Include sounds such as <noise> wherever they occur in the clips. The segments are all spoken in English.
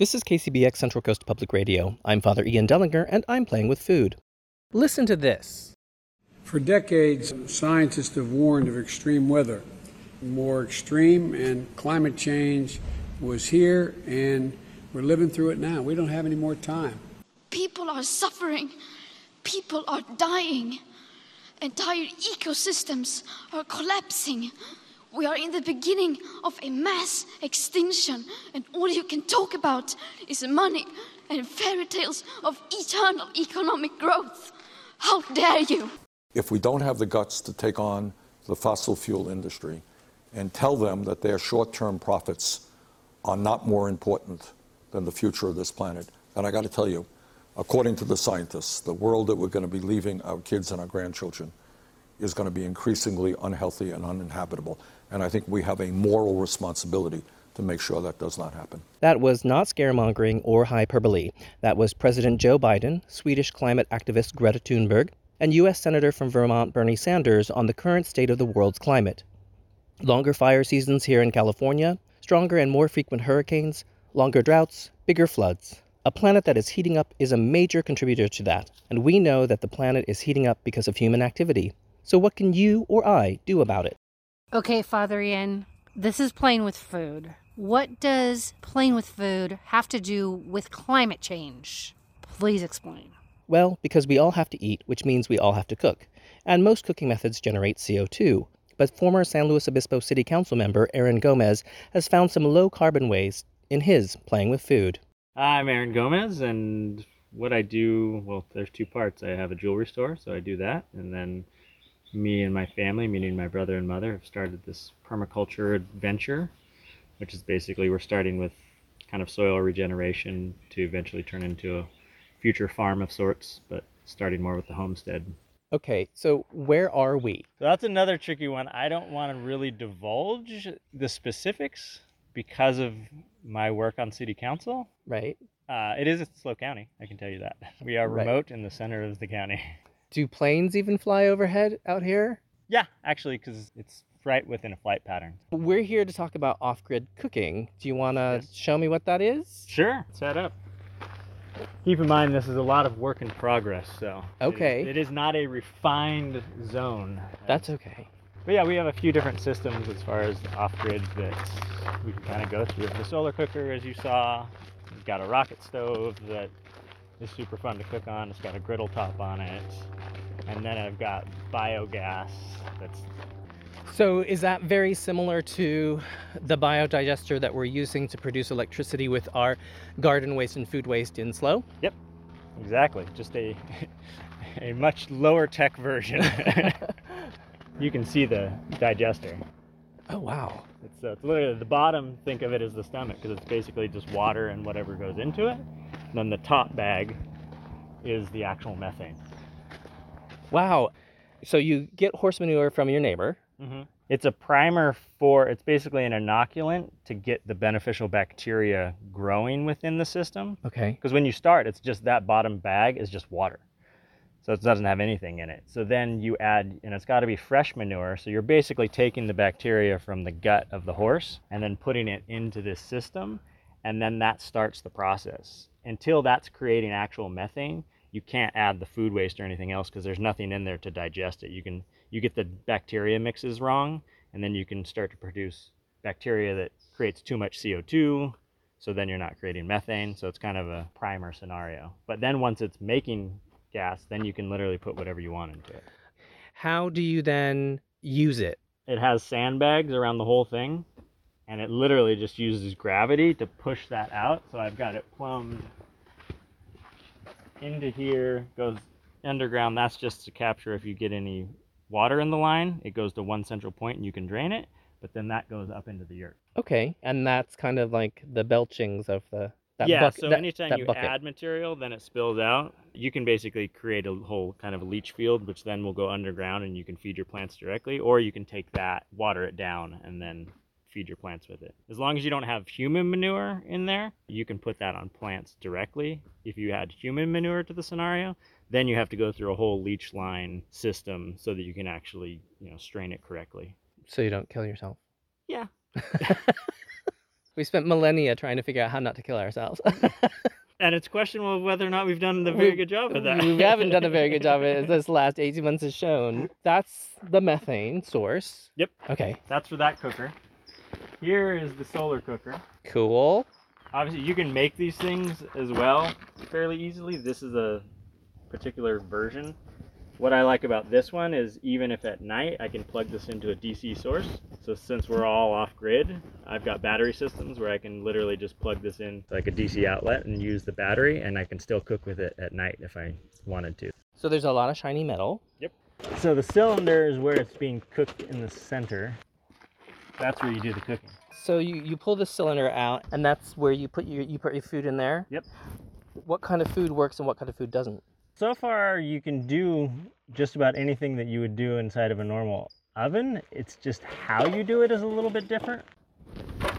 This is KCBX Central Coast Public Radio. I'm Father Ian Delinger, and I'm playing with food. Listen to this. For decades, scientists have warned of extreme weather. More extreme, and climate change was here, and we're living through it now. We don't have any more time. People are suffering, people are dying, entire ecosystems are collapsing. We are in the beginning of a mass extinction, and all you can talk about is money and fairy tales of eternal economic growth. How dare you! If we don't have the guts to take on the fossil fuel industry and tell them that their short term profits are not more important than the future of this planet, and I got to tell you, according to the scientists, the world that we're going to be leaving our kids and our grandchildren is going to be increasingly unhealthy and uninhabitable. And I think we have a moral responsibility to make sure that does not happen. That was not scaremongering or hyperbole. That was President Joe Biden, Swedish climate activist Greta Thunberg, and U.S. Senator from Vermont Bernie Sanders on the current state of the world's climate. Longer fire seasons here in California, stronger and more frequent hurricanes, longer droughts, bigger floods. A planet that is heating up is a major contributor to that, and we know that the planet is heating up because of human activity. So, what can you or I do about it? Okay, Father Ian, this is playing with food. What does playing with food have to do with climate change? Please explain. Well, because we all have to eat, which means we all have to cook. And most cooking methods generate CO2. But former San Luis Obispo City Council member Aaron Gomez has found some low carbon ways in his playing with food. I'm Aaron Gomez, and what I do well, there's two parts. I have a jewelry store, so I do that. And then me and my family, meaning my brother and mother, have started this permaculture adventure, which is basically we're starting with kind of soil regeneration to eventually turn into a future farm of sorts, but starting more with the homestead. Okay, so where are we? So that's another tricky one. I don't want to really divulge the specifics because of my work on city council. Right. Uh, it is SLO County, I can tell you that. We are Right. remote in the center of the county. <laughs> Do planes even fly overhead out here? Yeah, actually, because it's right within a flight pattern. We're here to talk about off grid cooking. Do you want to Yes. show me what that is? Sure, set up. Keep in mind, this is a lot of work in progress, so. it is- Okay. it is not a refined zone. That's okay. But yeah, we have a few different systems as far as off grid that we can kind of go through. The solar cooker, as you saw, we've got a rocket stove that is super fun to cook on. It's got a griddle top on it. And then I've got biogas that's So, is that very similar to the biodigester that we're using to produce electricity with our garden waste and food waste in SLO? Yep. exactly just a <laughs> a much lower tech version. <laughs> you can see the digester. Oh, wow. It's, uh, it's literally the bottom. Think of it as the stomach because it's basically just water and whatever goes into it. And then the top bag is the actual methane. Wow. So, you get horse manure from your neighbor. Mm-hmm. It's a primer for. It's basically an inoculant to get the beneficial bacteria growing within the system. Okay. Because when you start, it's just that bottom bag is just water. So it doesn't have anything in it. So then you add, and it's got to be fresh manure. So you're basically taking the bacteria from the gut of the horse and then putting it into this system. And then that starts the process. Until that's creating actual methane, you can't add the food waste or anything else because there's nothing in there to digest it. You can you get the bacteria mixes wrong, and then you can start to produce bacteria that creates too much CO2, so then you're not creating methane so it's kind of a primer scenario but then once it's making gas then you can literally put whatever you want into it How do you then use it? it has sandbags around the whole thing and it literally just uses gravity to push that out so i've got it plumbed into here goes underground that's just to capture if you get any water in the line it goes to one central point and you can drain it but then that goes up into the earth Okay. And that's kind of like the belchings of the. That yeah, bucket, so that- anytime that you bucket. add material, then it spills out. You can basically create a whole kind of leach field, which then will go underground and you can feed your plants directly, or you can take that, water it down, and then feed your plants with it. As long as you don't have human manure in there, you can put that on plants directly. If you add human manure to the scenario, then you have to go through a whole leach line system so that you can actually, you know, strain it correctly. So you don't kill yourself. Yeah. <laughs> We spent millennia trying to figure out how not to kill ourselves. <laughs> And it's questionable whether or not we've done a very We- good job of that. we haven't done a very good job of it, as <laughs> this last 18 months has shown. That's the methane source. Yep. Okay, That's for that cooker. Here is the solar cooker. cool. Obviously, you can make these things as well fairly easily. This is a particular version. What I like about this one is even if at night I can plug this into a DC source. So since we're all off grid, I've got battery systems where I can literally just plug this in like a DC outlet and use the battery and I can still cook with it at night if I wanted to. So there's a lot of shiny metal. Yep. So the cylinder is where it's being cooked in the center. That's where you do the cooking. So you, you pull the cylinder out, and that's where you put your you put your food in there. Yep. What kind of food works and what kind of food doesn't? So far, you can do just about anything that you would do inside of a normal oven. It's just how you do it is a little bit different.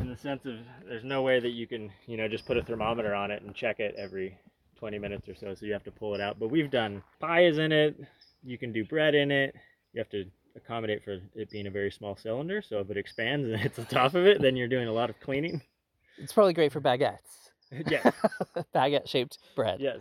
In the sense of there's no way that you can, you know, just put a thermometer on it and check it every 20 minutes or so, so you have to pull it out. But we've done pies in it, you can do bread in it. You have to accommodate for it being a very small cylinder, so if it expands and <laughs> hits the top of it, then you're doing a lot of cleaning. It's probably great for baguettes. <laughs> yes. <laughs> Baguette shaped bread. Yes,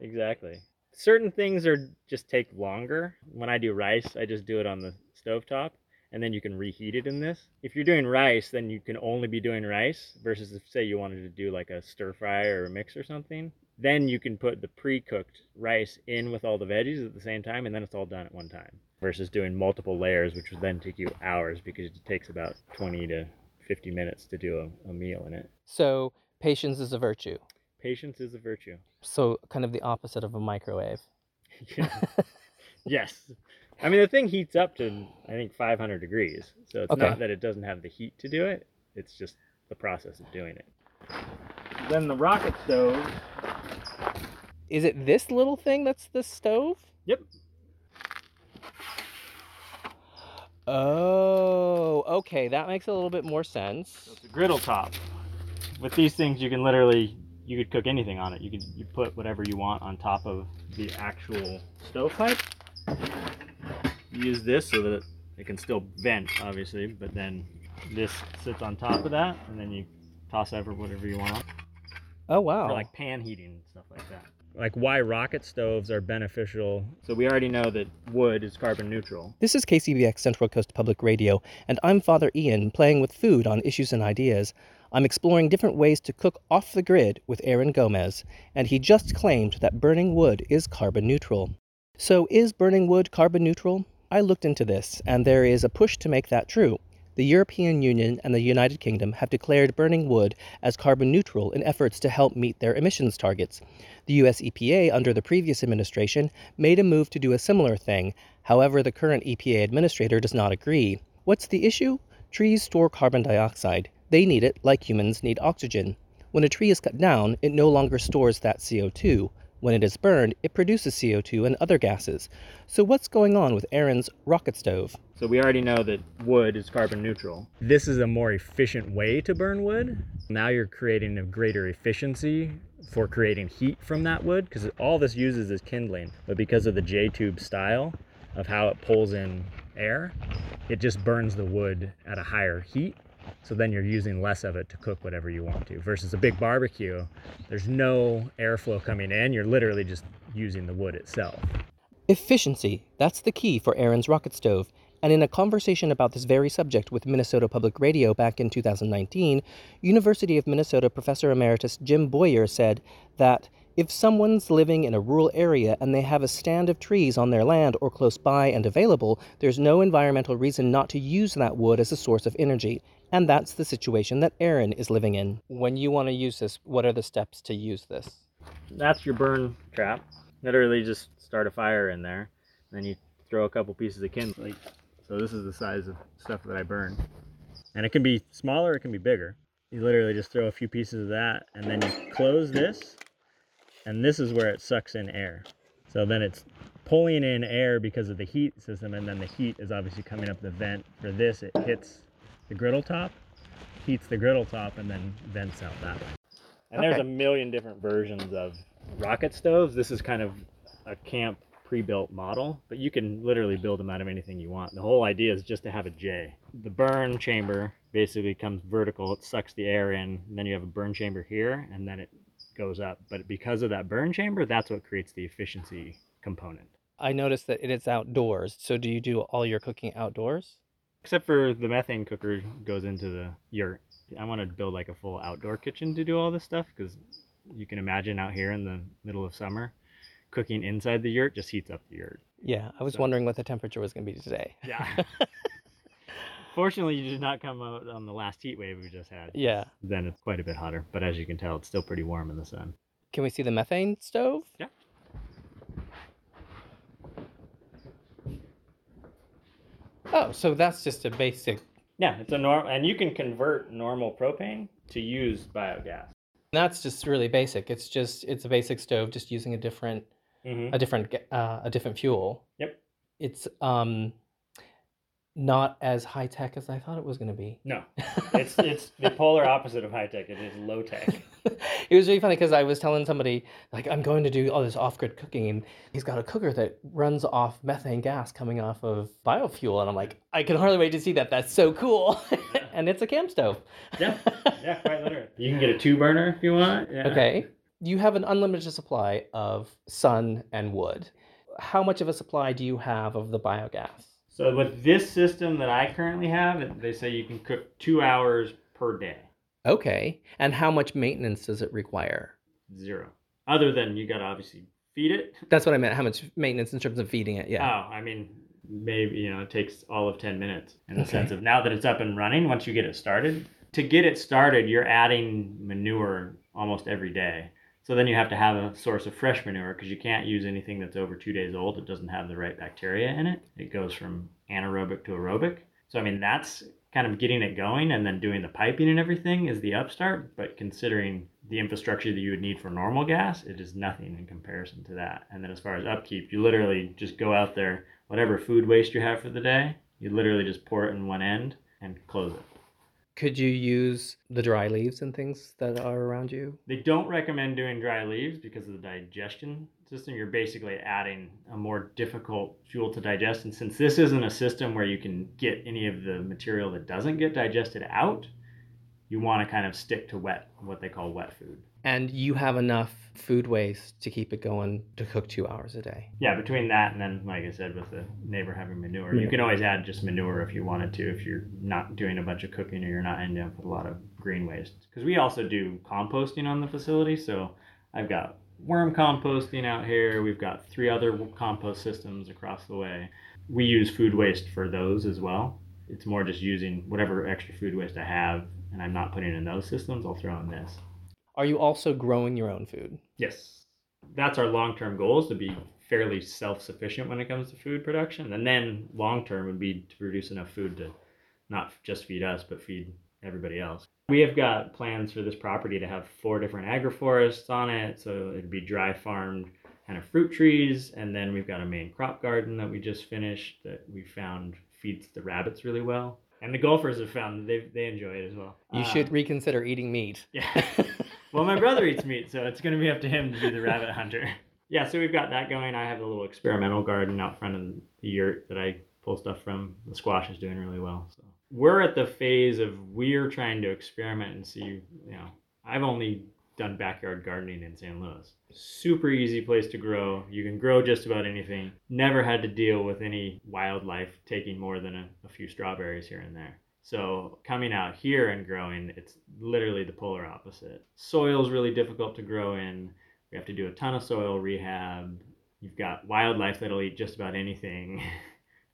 exactly. Certain things are just take longer. When I do rice, I just do it on the stovetop and then you can reheat it in this. If you're doing rice, then you can only be doing rice versus if say you wanted to do like a stir fry or a mix or something, then you can put the pre-cooked rice in with all the veggies at the same time and then it's all done at one time versus doing multiple layers which would then take you hours because it takes about 20 to 50 minutes to do a, a meal in it. So patience is a virtue. Patience is a virtue. So kind of the opposite of a microwave. Yeah. <laughs> yes. I mean, the thing heats up to, I think, 500 degrees. So it's Okay. not that it doesn't have the heat to do it, it's just the process of doing it. Then the rocket stove. Is it this little thing that's the stove? Yep. Oh, okay. That makes a little bit more sense. So it's a griddle top. With these things, you can literally, you could cook anything on it. You could you put whatever you want on top of the actual stovepipe. Use this so that it can still vent, obviously, but then this sits on top of that, and then you toss over whatever you want. Oh, wow. for like pan heating and stuff like that. Like why rocket stoves are beneficial. So we already know that wood is carbon neutral. This is KCBX Central Coast Public Radio, and I'm Father Ian playing with food on Issues and Ideas. I'm exploring different ways to cook off the grid with Aaron Gomez, and he just claimed that burning wood is carbon neutral. So, is burning wood carbon neutral? I looked into this, and there is a push to make that true. The European Union and the United Kingdom have declared burning wood as carbon neutral in efforts to help meet their emissions targets. The US EPA, under the previous administration, made a move to do a similar thing. However, the current EPA administrator does not agree. What's the issue? Trees store carbon dioxide. They need it like humans need oxygen. When a tree is cut down, it no longer stores that CO2. When it is burned, it produces CO2 and other gases. So, what's going on with Aaron's rocket stove? So we already know that wood is carbon neutral. This is a more efficient way to burn wood. Now you're creating a greater efficiency for creating heat from that wood because all this uses is kindling. But because of the J-tube style of how it pulls in air, it just burns the wood at a higher heat. So then you're using less of it to cook whatever you want to. Versus a big barbecue, there's no airflow coming in. You're literally just using the wood itself. Efficiency. That's the key for Aaron's rocket stove. And in a conversation about this very subject with Minnesota Public Radio back in 2019, University of Minnesota Professor Emeritus Jim Bowyer said that if someone's living in a rural area and they have a stand of trees on their land or close by and available, there's no environmental reason not to use that wood as a source of energy. And that's the situation that Aaron is living in. When you want to use this, what are the steps to use this? that's your burn trap. Literally just start a fire in there. Then you throw a couple pieces of kindling. So this is the size of stuff that I burn. And it can be smaller, it can be bigger. You literally just throw a few pieces of that and then you close this. And this is where it sucks in air. So then it's pulling in air because of the heat system and then the heat is obviously coming up the vent. For this it hits the griddle top, heats the griddle top and then vents out that way. And there's a million different versions of rocket stoves. This is kind of a camp pre-built model, but you can literally build them out of anything you want. The whole idea is just to have a J. The burn chamber basically comes vertical, it sucks the air in, and then you have a burn chamber here, and then it goes up. But because of that burn chamber, that's what creates the efficiency component. I noticed that it is outdoors. So do you do all your cooking outdoors? Except for the methane cooker goes into the yurt. I want to build like a full outdoor kitchen to do all this stuff because you can imagine out here in the middle of summer, cooking inside the yurt just heats up the yurt. Yeah, I was So- wondering what the temperature was going to be today. Yeah. <laughs> Fortunately, you did not come out on the last heat wave we just had. Yeah. Then it's quite a bit hotter, but as you can tell, it's still pretty warm in the sun. Can we see the methane stove? Yeah. Oh, so that's just a basic. Yeah, it's a norm, and you can convert normal propane to use biogas. That's just really basic. It's just it's a basic stove, just using a different Mm-hmm. a different uh, a different fuel. Yep. It's um not as high tech as I thought it was going to be. No, <laughs> it's it's the polar opposite of high tech. It is low tech. <laughs> it was really funny because I was telling somebody like I'm going to do all this off-grid cooking, and he's got a cooker that runs off methane gas coming off of biofuel, and I'm like, I can hardly wait to see that. That's so cool, <laughs> and it's a camp stove. Yeah, yeah, quite literally. You can get a two burner if you want. Yeah. Okay, you have an unlimited supply of sun and wood. How much of a supply do you have of the biogas? So with this system that I currently have, they say you can cook two hours per day. Okay, and how much maintenance does it require? Zero. Other than you got to obviously feed it. <laughs> That's what I meant. How much maintenance in terms of feeding it? Yeah. Oh, I mean, maybe, you know, it takes all of 10 minutes in the Okay. sense of now that it's up and running, once you get it started, to get it started, you're adding manure almost every day. So then you have to have a source of fresh manure because you can't use anything that's over two days old. It doesn't have the right bacteria in it. It goes from anaerobic to aerobic. So, I mean, that's kind of getting it going and then doing the piping and everything is the upstart. But considering the infrastructure that you would need for normal gas, it is nothing in comparison to that. And then as far as upkeep, you literally just go out there, whatever food waste you have for the day, you literally just pour it in one end and close it. Could you use the dry leaves and things that are around you? They don't recommend doing dry leaves because of the digestion system. You're basically adding a more difficult fuel to digest. And since this isn't a system where you can get any of the material that doesn't get digested out, you want to kind of stick to wet, what they call wet food. And you have enough food waste to keep it going to cook two hours a day. Yeah, between that and then, like I said, with the neighbor having manure, you can always add just manure if you wanted to, if you're not doing a bunch of cooking or you're not ending up with a lot of green waste. Because we also do composting on the facility, so I've got worm composting out here. We've got three other compost systems across the way. We use food waste for those as well. It's more just using whatever extra food waste I have, and I'm not putting in those systems. I'll throw in this. Are you also growing your own food? Yes. That's our long term goal is to be fairly self sufficient when it comes to food production. And then long term would be to produce enough food to not just feed us, but feed everybody else. We have got plans for this property to have four different agroforests on it. So it'd be dry farmed kind of fruit trees. And then we've got a main crop garden that we just finished that we found feeds the rabbits really well. And the golfers have found they, they enjoy it as well. You Uh, should reconsider eating meat. <laughs> yeah. <laughs> well, my brother eats meat, so it's going to be up to him to be the rabbit hunter. <laughs> Yeah, so we've got that going. I have a little experimental garden out front of the yurt that I pull stuff from. The squash is doing really well. So we're at the phase of we're trying to experiment and see. You know, I've only done backyard gardening in San Luis. Super easy place to grow. You can grow just about anything. Never had to deal with any wildlife taking more than a, a few strawberries here and there. So coming out here and growing, it's literally the polar opposite. Soil is really difficult to grow in. We have to do a ton of soil rehab. You've got wildlife that'll eat just about anything. <laughs>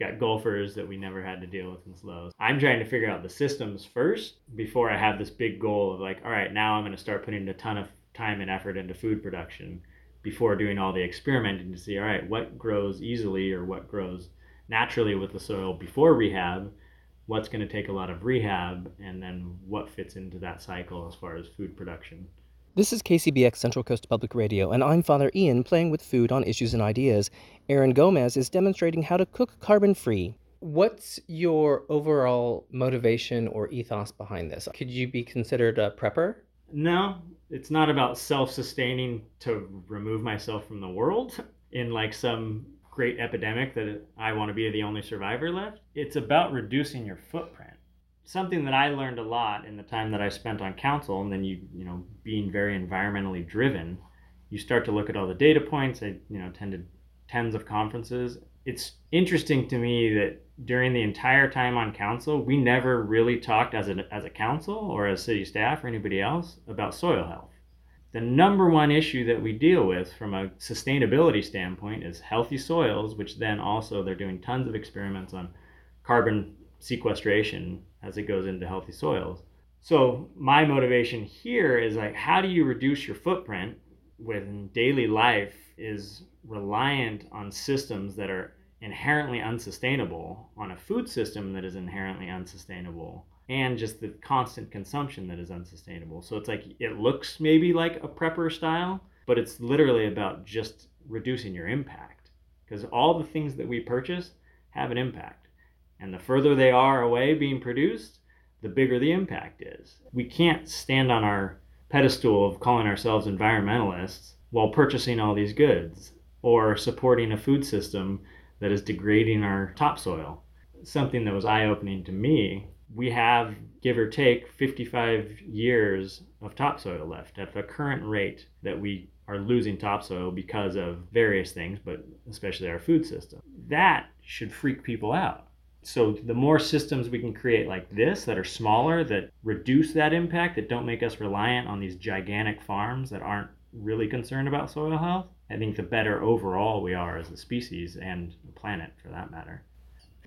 Got golfers that we never had to deal with in slows. I'm trying to figure out the systems first before I have this big goal of like, all right, now I'm going to start putting a ton of time and effort into food production before doing all the experimenting to see, all right, what grows easily or what grows naturally with the soil before rehab what's going to take a lot of rehab and then what fits into that cycle as far as food production. This is KCBX Central Coast Public Radio, and I'm Father Ian playing with food on issues and ideas. Aaron Gomez is demonstrating how to cook carbon free. What's your overall motivation or ethos behind this? Could you be considered a prepper? No, it's not about self sustaining to remove myself from the world in like some great epidemic that I want to be the only survivor left. It's about reducing your footprint. Something that I learned a lot in the time that I spent on council, and then you you know being very environmentally driven, you start to look at all the data points. I you know attended tens of conferences. It's interesting to me that during the entire time on council, we never really talked as a as a council or as city staff or anybody else about soil health. The number one issue that we deal with from a sustainability standpoint is healthy soils, which then also they're doing tons of experiments on carbon sequestration as it goes into healthy soils. So my motivation here is like how do you reduce your footprint when daily life is reliant on systems that are inherently unsustainable, on a food system that is inherently unsustainable, and just the constant consumption that is unsustainable. So it's like it looks maybe like a prepper style, but it's literally about just reducing your impact because all the things that we purchase have an impact. And the further they are away being produced, the bigger the impact is. We can't stand on our pedestal of calling ourselves environmentalists while purchasing all these goods or supporting a food system that is degrading our topsoil. Something that was eye opening to me. We have, give or take, 55 years of topsoil left at the current rate that we are losing topsoil because of various things, but especially our food system. That should freak people out so the more systems we can create like this that are smaller that reduce that impact that don't make us reliant on these gigantic farms that aren't really concerned about soil health i think the better overall we are as a species and the planet for that matter.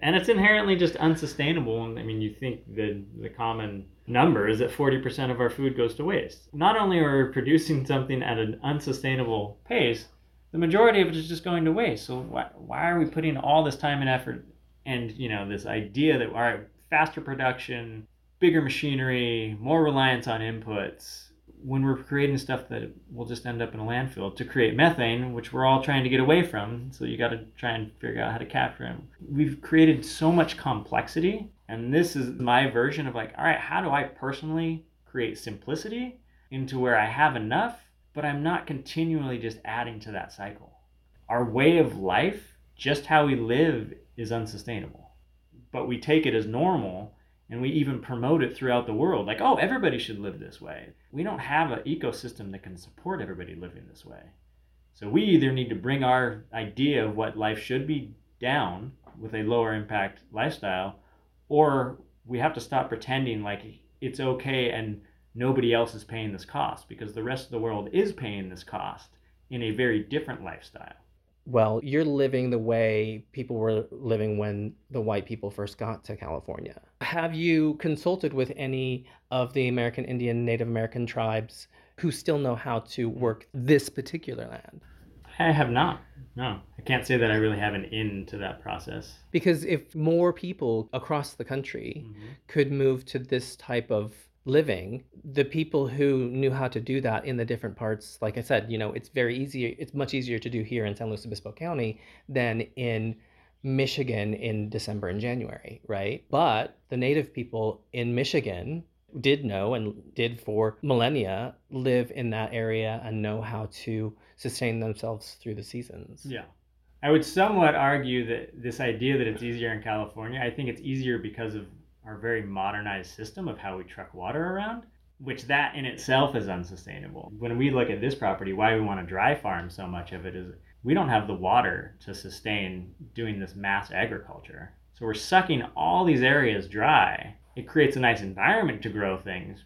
And it's inherently just unsustainable i mean you think the the common number is that 40% of our food goes to waste. Not only are we producing something at an unsustainable pace the majority of it is just going to waste. So why, why are we putting all this time and effort and you know this idea that all right faster production bigger machinery more reliance on inputs when we're creating stuff that will just end up in a landfill to create methane which we're all trying to get away from so you got to try and figure out how to capture it. We've created so much complexity and this is my version of like all right how do i personally create simplicity into where i have enough but i'm not continually just adding to that cycle? Our way of life just how we live is unsustainable. But we take it as normal and we even promote it throughout the world like, oh, everybody should live this way. We don't have an ecosystem that can support everybody living this way. So we either need to bring our idea of what life should be down with a lower impact lifestyle, or we have to stop pretending like it's okay and nobody else is paying this cost because the rest of the world is paying this cost in a very different lifestyle well, you're living the way people were living when the white people first got to California. Have you consulted with any of the American Indian Native American tribes who still know how to work this particular land? I have not. No, I can't say that I really have an in to that process. Because if more people across the country mm-hmm. could move to this type of living the people who knew how to do that in the different parts like i said you know it's very easy it's much easier to do here in san luis obispo county than in michigan in december and january right? But the native people in michigan did know and did for millennia live in that area and know how to sustain themselves through the seasons. Yeah. I would somewhat argue that this idea that it's easier in California, I think it's easier because of our very modernized system of how we truck water around, which that in itself is unsustainable. When we look at this property, why we want to dry farm so much of it is we don't have the water to sustain doing this mass agriculture. So we're sucking all these areas dry. It creates a nice environment to grow things,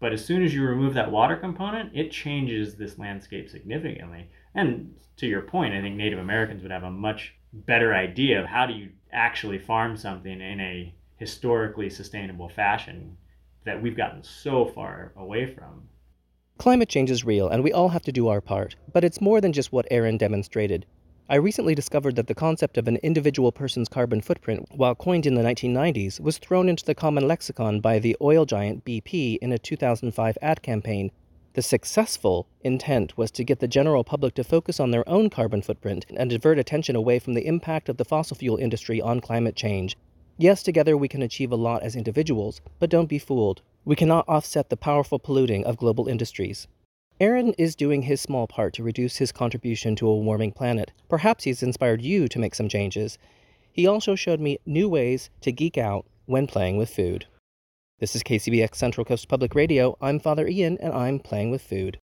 but as soon as you remove that water component, it changes this landscape significantly. And to your point, I think Native Americans would have a much better idea of how do you actually farm something in a historically sustainable fashion that we've gotten so far away from. Climate change is real, and we all have to do our part, but it's more than just what Aaron demonstrated. I recently discovered that the concept of an individual person's carbon footprint, while coined in the 1990s, was thrown into the common lexicon by the oil giant BP in a 2005 ad campaign. The successful intent was to get the general public to focus on their own carbon footprint and divert attention away from the impact of the fossil fuel industry on climate change. Yes, together we can achieve a lot as individuals, but don't be fooled. We cannot offset the powerful polluting of global industries. Aaron is doing his small part to reduce his contribution to a warming planet. Perhaps he's inspired you to make some changes. He also showed me new ways to geek out when playing with food. This is KCBX Central Coast Public Radio. I'm Father Ian, and I'm playing with food.